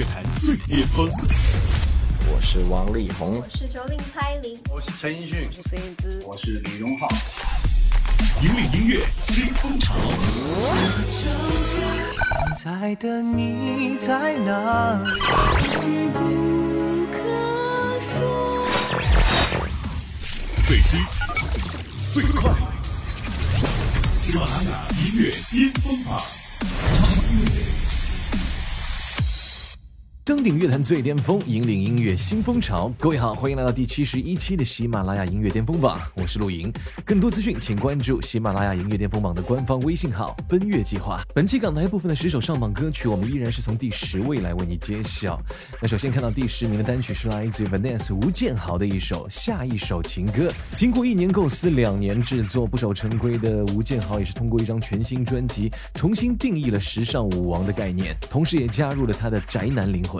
乐坛最巅峰，我是王力宏，我是周令蔡林，我是陈奕迅，我是孙燕姿，我是李荣浩，引领音乐新风潮。现在的你在哪里？最新最快，喜马拉雅音乐巅峰榜。登顶乐坛最巅峰，引领音乐新风潮。各位好，欢迎来到第七十一期的喜马拉雅音乐巅峰榜，我是陆莹。更多资讯请关注喜马拉雅音乐巅峰榜的官方微信号“奔月计划”。本期港台部分的十首上榜歌曲，我们依然是从第十位来为你揭晓。那首先看到第十名的单曲是来自于 Vanessa 吴建豪的一首《下一首情歌》。经过一年构思、两年制作，不守成规的吴建豪也是通过一张全新专辑，重新定义了时尚舞王的概念，同时也加入了他的宅男灵魂。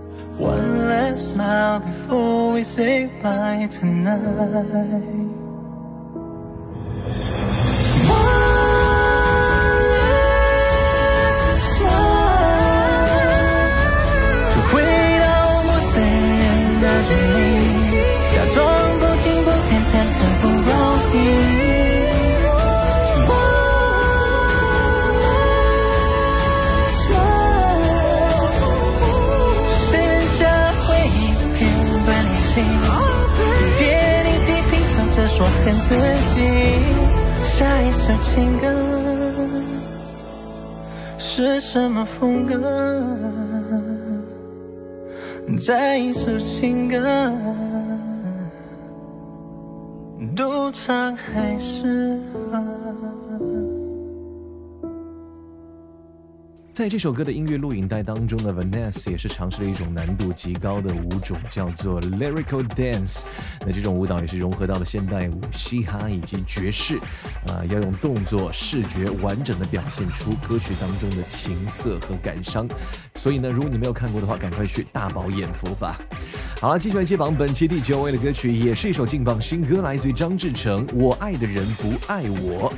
One last smile before we say bye tonight. 情歌是什么风格？在一首情歌独唱还是合？在这首歌的音乐录影带当中呢，Vanessa 也是尝试了一种难度极高的舞种，叫做 lyrical dance。那这种舞蹈也是融合到了现代舞、嘻哈以及爵士，呃，要用动作、视觉完整的表现出歌曲当中的情色和感伤。所以呢，如果你没有看过的话，赶快去大饱眼福吧。好了，继续来接榜本期第九位的歌曲，也是一首劲爆新歌，来自于张志成，《我爱的人不爱我》。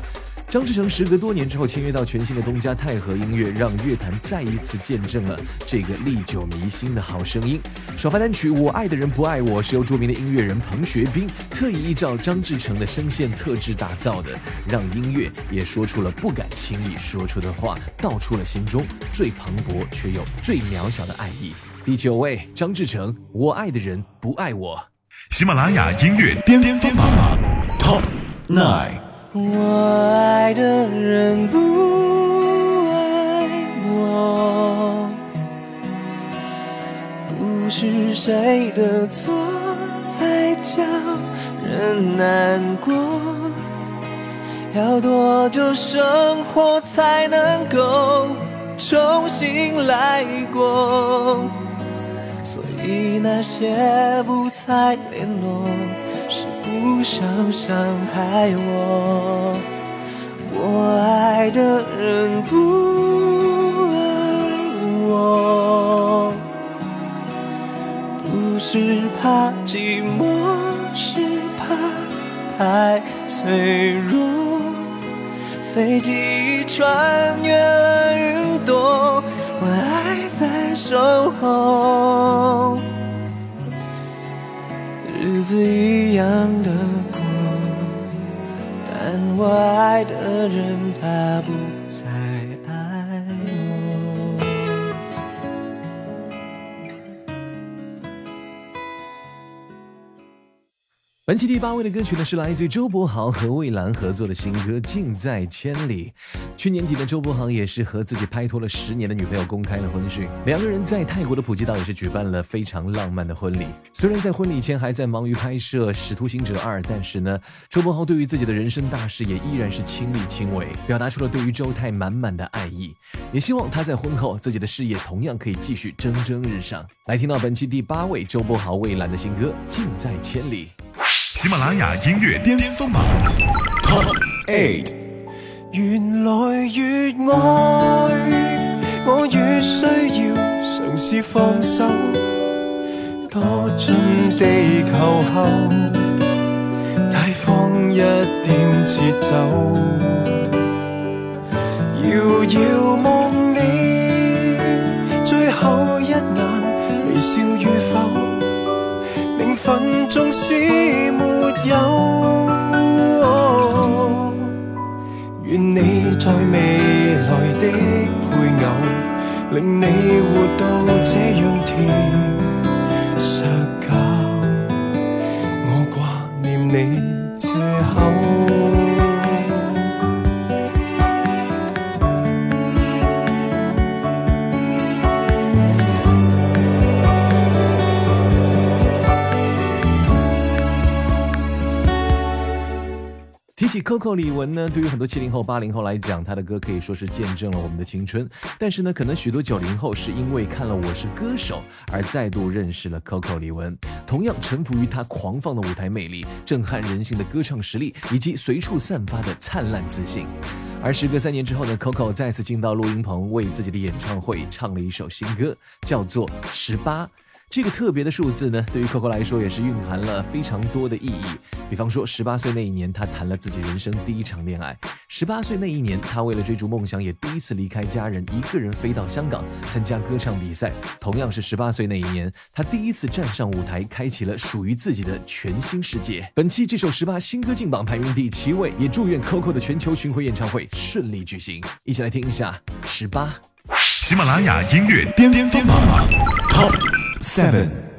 张志成时隔多年之后签约到全新的东家太和音乐，让乐坛再一次见证了这个历久弥新的好声音。首发单曲《我爱的人不爱我》是由著名的音乐人彭学斌特意依照张志成的声线特质打造的，让音乐也说出了不敢轻易说出的话，道出了心中最磅礴却又最渺小的爱意。第九位，张志成，《我爱的人不爱我》。喜马拉雅音乐巅峰榜 Top Nine。我爱的人不爱我，不是谁的错，才叫人难过。要多久生活才能够重新来过？所以那些不再联络。不想伤害我，我爱的人不爱我，不是怕寂寞，是怕太脆弱。飞机已穿越了云朵，我还在守候。子一样的过，但我爱的人他。本期第八位的歌曲呢，是来自于周柏豪和魏蓝合作的新歌《近在千里》。去年底的周柏豪也是和自己拍拖了十年的女朋友公开了婚讯，两个人在泰国的普吉岛也是举办了非常浪漫的婚礼。虽然在婚礼前还在忙于拍摄《使徒行者二》，但是呢，周柏豪对于自己的人生大事也依然是亲力亲为，表达出了对于周泰满满的爱意，也希望他在婚后自己的事业同样可以继续蒸蒸日上。来听到本期第八位周柏豪魏蓝的新歌《近在千里》。喜马拉雅音乐巅峰榜 top eight 原来越爱，我越需要尝试放手，多进地球后，大方一点撤走，遥遥望你。纵使没有，愿你在未来的配偶，令你。Coco 李玟呢，对于很多七零后、八零后来讲，她的歌可以说是见证了我们的青春。但是呢，可能许多九零后是因为看了《我是歌手》而再度认识了 Coco 李玟，同样臣服于她狂放的舞台魅力、震撼人心的歌唱实力以及随处散发的灿烂自信。而时隔三年之后呢 Coco 再次进到录音棚，为自己的演唱会唱了一首新歌，叫做《十八》。这个特别的数字呢，对于 Coco 来说也是蕴含了非常多的意义。比方说，十八岁那一年，他谈了自己人生第一场恋爱；十八岁那一年，他为了追逐梦想，也第一次离开家人，一个人飞到香港参加歌唱比赛。同样是十八岁那一年，他第一次站上舞台，开启了属于自己的全新世界。本期这首《十八》新歌进榜排名第七位，也祝愿 Coco 的全球巡回演唱会顺利举行。一起来听一下《十八》。喜马拉雅音乐巅峰榜。seven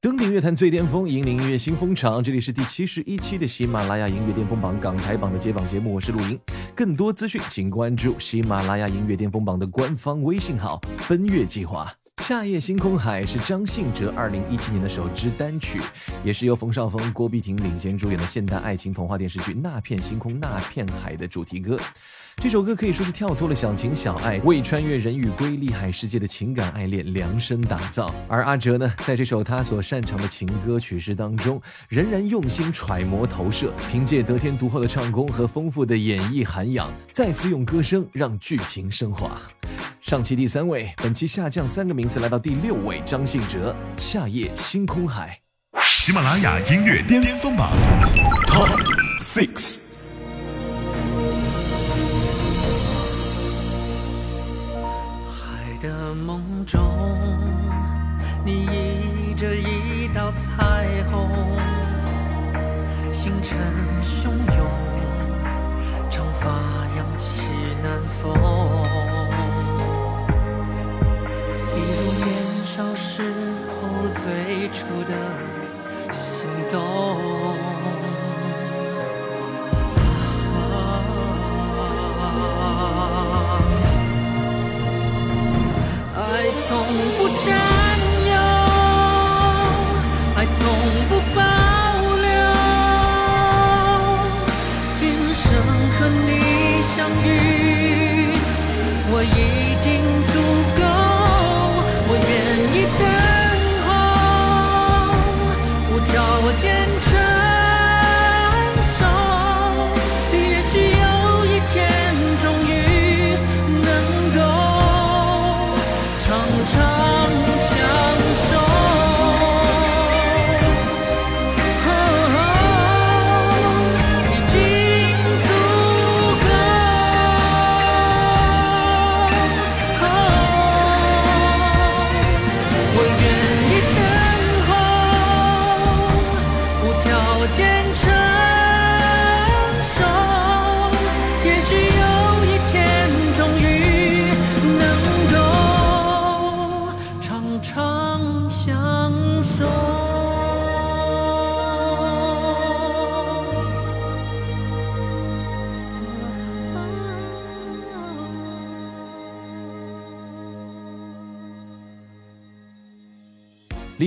登顶乐坛最巅峰，引领音乐新风潮。这里是第七十一期的喜马拉雅音乐巅峰榜港台榜的揭榜节目，我是陆莹。更多资讯请关注喜马拉雅音乐巅峰榜的官方微信号“奔月计划”。《夏夜星空海》是张信哲二零一七年的首支单曲，也是由冯绍峰、郭碧婷领衔主演的现代爱情童话电视剧《那片星空那片海》的主题歌。这首歌可以说是跳脱了小情小爱，为穿越人与龟厉海世界的情感爱恋量身打造。而阿哲呢，在这首他所擅长的情歌曲式当中，仍然用心揣摩投射，凭借得天独厚的唱功和丰富的演绎涵养，再次用歌声让剧情升华。上期第三位，本期下降三个名次，来到第六位。张信哲，《夏夜星空海》。喜马拉雅音乐巅峰榜 Top Six。彩虹，星辰汹涌，长发扬起南风，一路年少时候最初的心动。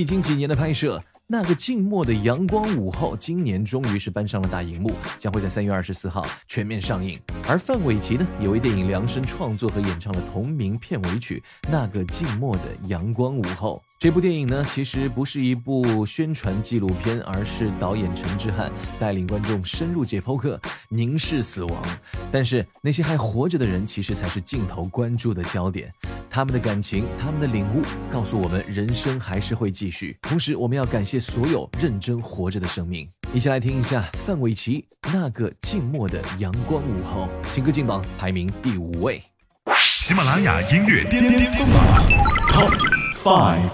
近几年的拍摄，那个静默的阳光午后，今年终于是搬上了大荧幕，将会在三月二十四号全面上映。而范玮琪呢，也为电影量身创作和演唱了同名片尾曲《那个静默的阳光午后》。这部电影呢，其实不是一部宣传纪录片，而是导演陈志汉带领观众深入解剖课，凝视死亡。但是那些还活着的人，其实才是镜头关注的焦点。他们的感情，他们的领悟，告诉我们人生还是会继续。同时，我们要感谢所有认真活着的生命。一起来听一下范玮琪那个静默的阳光午后新歌进榜排名第五位，喜马拉雅音乐巅巅峰榜 Top Five。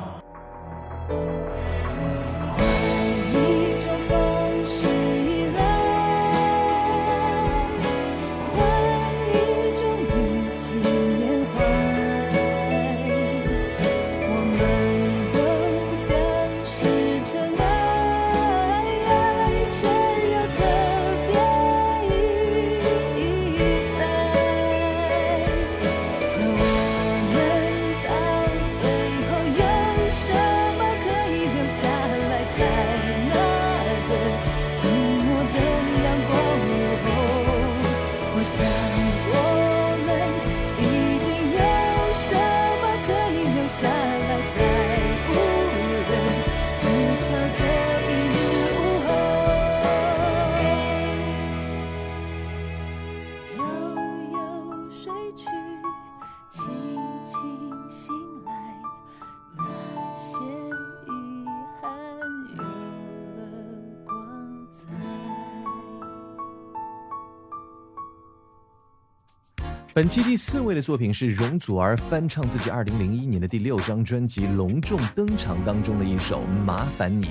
本期第四位的作品是容祖儿翻唱自己二零零一年的第六张专辑《隆重登场》当中的一首《麻烦你》。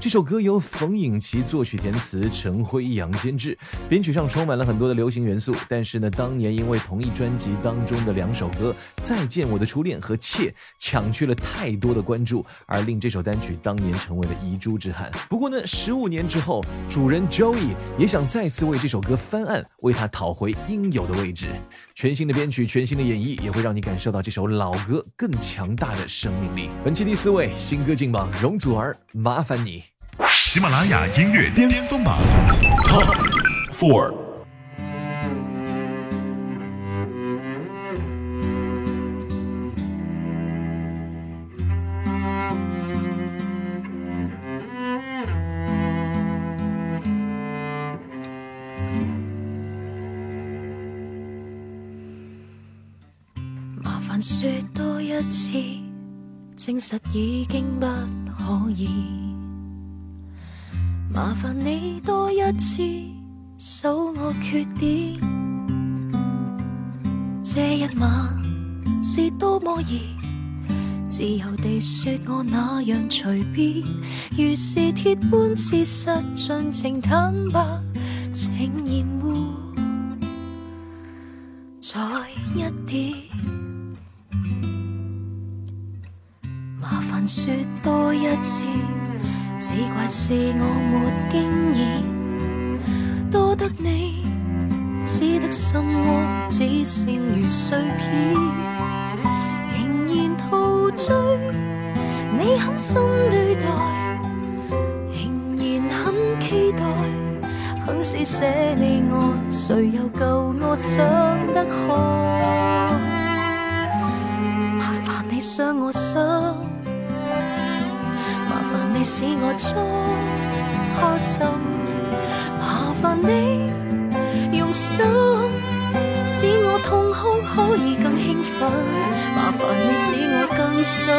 这首歌由冯颖琪作曲填词，陈辉阳监制，编曲上充满了很多的流行元素。但是呢，当年因为同一专辑当中的两首歌《再见我的初恋》和《妾，抢去了太多的关注，而令这首单曲当年成为了遗珠之憾。不过呢，十五年之后，主人 Joey 也想再次为这首歌翻案，为他讨回应有的位置。全新的编曲，全新的演绎，也会让你感受到这首老歌更强大的生命力。本期第四位新歌进榜，容祖儿，麻烦你。喜马拉雅音乐巅峰榜。Top o f 麻烦说多一次，证实已经不可以。麻烦你多一次，数我缺点。这一晚是多么热，自由地说我那样随便，如是铁般事实，尽情坦白，请厌恶再一点。麻烦说多一次。只怪是我没经验，多得你，使得心窝只剩如碎片，仍然陶醉，你狠心对待，仍然很期待，肯施舍你爱，谁又够我想得开？麻烦你伤我心。使我再下沉，麻烦你用心，使我痛哭可以更兴奋，麻烦你使我更想。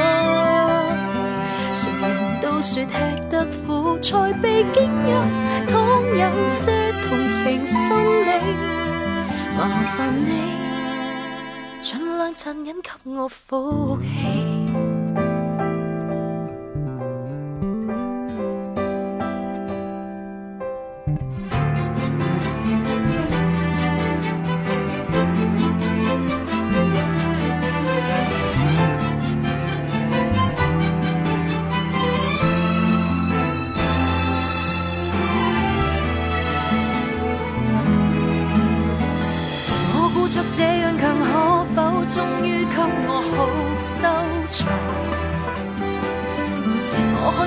谁人都说吃得苦才被激一倘有些同情心理，麻烦你尽量残忍给我福气。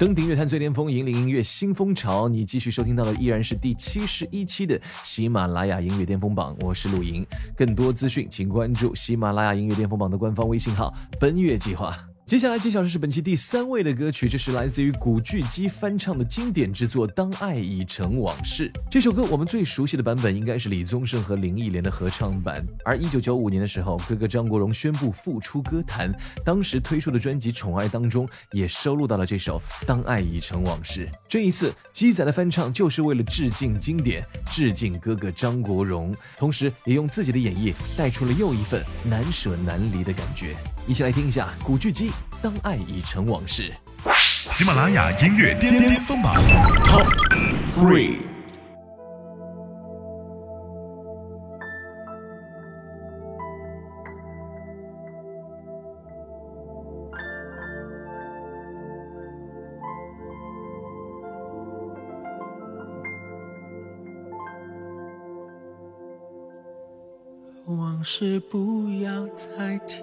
登顶乐坛最巅峰，引领音乐新风潮。你继续收听到的依然是第七十一期的喜马拉雅音乐巅峰榜，我是陆莹。更多资讯，请关注喜马拉雅音乐巅峰榜的官方微信号“奔月计划”。接下来揭晓的是本期第三位的歌曲，这是来自于古巨基翻唱的经典之作《当爱已成往事》。这首歌我们最熟悉的版本应该是李宗盛和林忆莲的合唱版，而一九九五年的时候，哥哥张国荣宣布复出歌坛，当时推出的专辑《宠爱》当中也收录到了这首《当爱已成往事》。这一次，鸡仔的翻唱就是为了致敬经典，致敬哥哥张国荣，同时也用自己的演绎带出了又一份难舍难离的感觉。一起来听一下古巨基。当爱已成往事。喜马拉雅音乐巅巅风暴 top three。往事不要再提。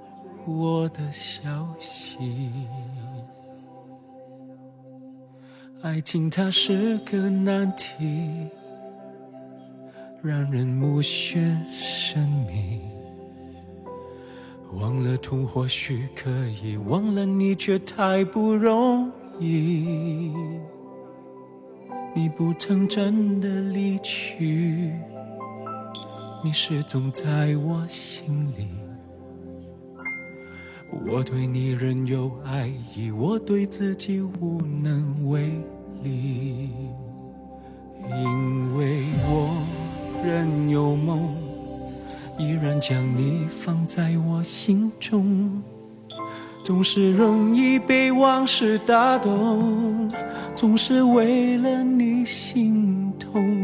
我的消息，爱情它是个难题，让人目眩神迷。忘了痛或许可以，忘了你却太不容易。你不曾真的离去，你始终在我心里。我对你仍有爱意，我对自己无能为力，因为我仍有梦，依然将你放在我心中，总是容易被往事打动，总是为了你心痛，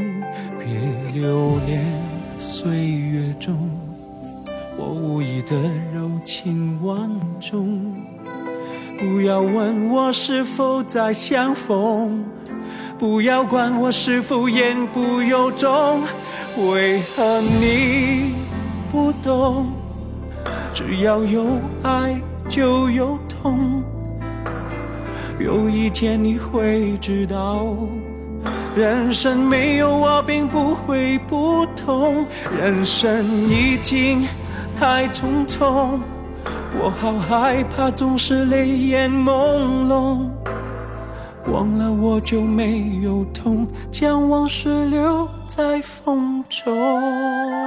别留恋岁月中。无意的柔情万种，不要问我是否再相逢，不要管我是否言不由衷，为何你不懂？只要有爱就有痛，有一天你会知道，人生没有我并不会不同，人生已经。太匆匆，我好害怕，总是泪眼朦胧。忘了我就没有痛，将往事留在风中。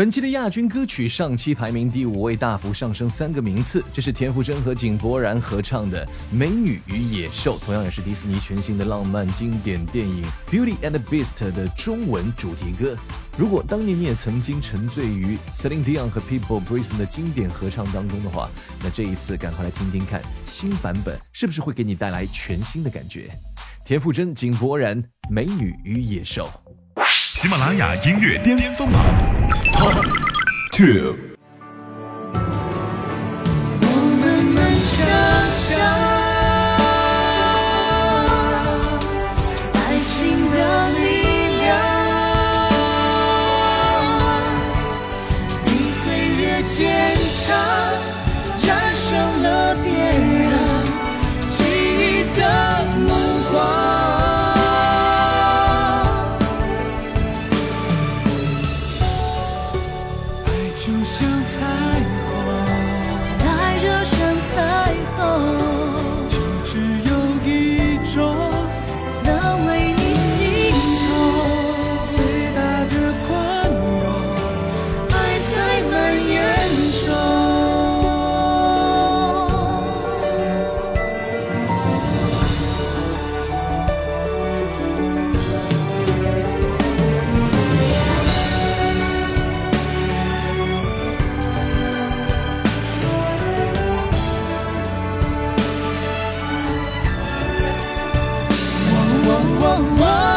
本期的亚军歌曲，上期排名第五位，大幅上升三个名次。这是田馥甄和井柏然合唱的《美女与野兽》，同样也是迪士尼全新的浪漫经典电影《Beauty and Beast》的中文主题歌。如果当年你也曾经沉醉于 s e l i n d i o n 和 People Brison 的经典合唱当中的话，那这一次赶快来听听看新版本，是不是会给你带来全新的感觉？田馥甄、井柏然，《美女与野兽》。喜马拉雅音乐巅峰榜。Top 2我。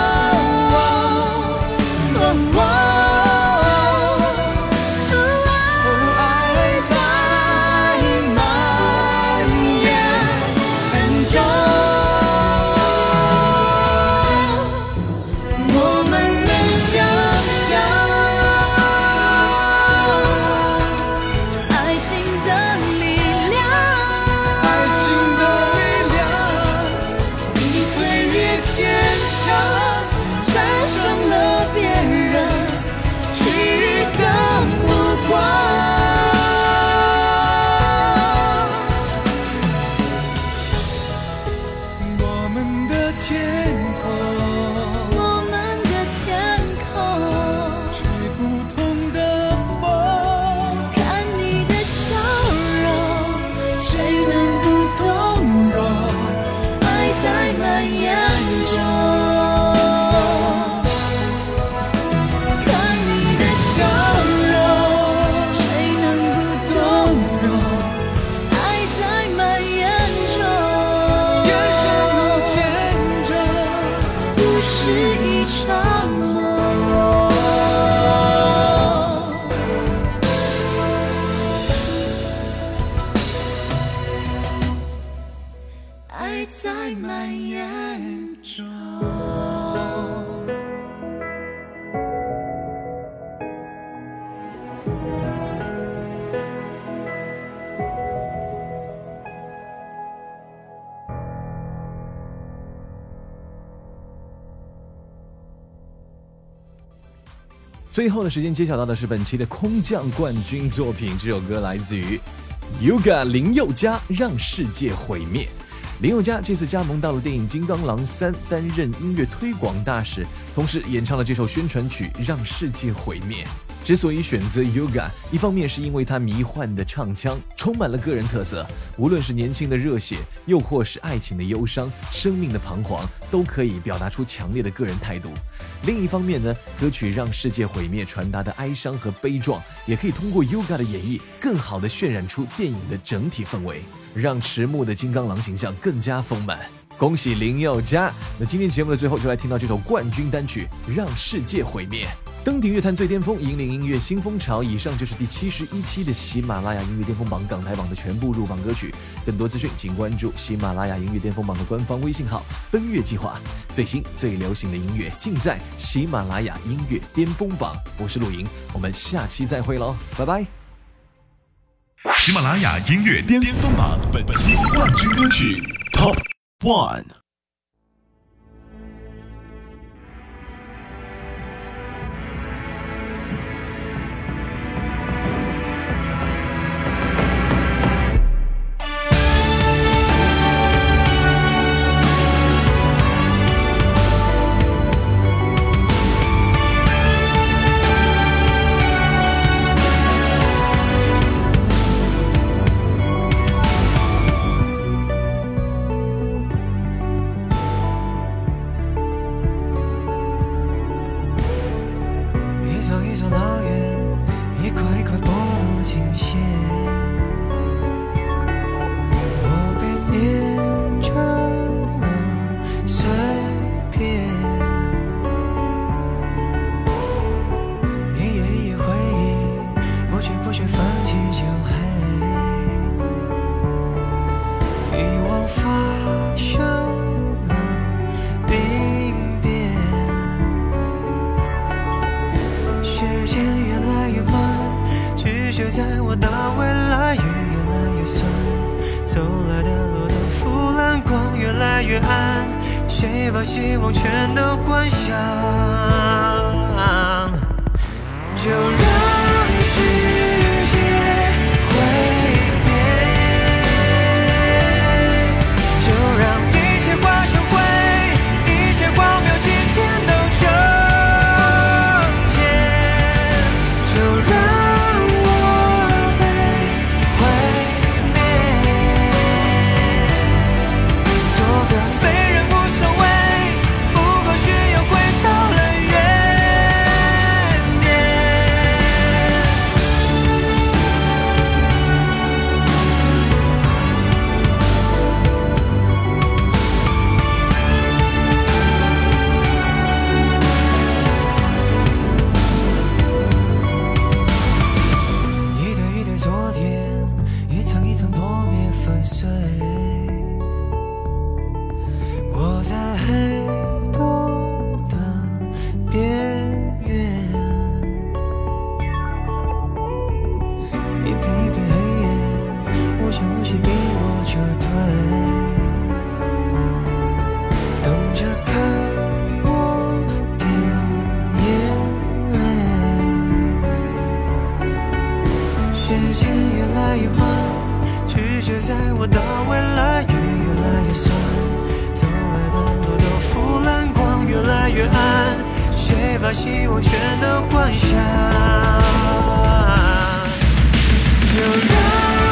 最后的时间揭晓到的是本期的空降冠军作品，这首歌来自于 Yoga 林宥嘉《让世界毁灭》。林宥嘉这次加盟到了电影《金刚狼三》，担任音乐推广大使，同时演唱了这首宣传曲《让世界毁灭》。之所以选择 Yoga，一方面是因为他迷幻的唱腔充满了个人特色，无论是年轻的热血，又或是爱情的忧伤、生命的彷徨，都可以表达出强烈的个人态度。另一方面呢，歌曲《让世界毁灭》传达的哀伤和悲壮，也可以通过 Yoga 的演绎，更好的渲染出电影的整体氛围，让迟暮的金刚狼形象更加丰满。恭喜林宥嘉！那今天节目的最后，就来听到这首冠军单曲《让世界毁灭》。登顶乐坛最巅峰，引领音乐新风潮。以上就是第七十一期的喜马拉雅音乐巅峰榜港台榜的全部入榜歌曲。更多资讯，请关注喜马拉雅音乐巅峰榜的官方微信号“登月计划”。最新最流行的音乐尽在喜马拉雅音乐巅峰榜。我是陆莹，我们下期再会喽，拜拜！喜马拉雅音乐巅峰榜本期冠军歌曲 Top One。时间越来越慢，拒绝在我的未来，雨越来越酸，走来的路都腐烂，光越来越暗，谁把希望全都关上？就让。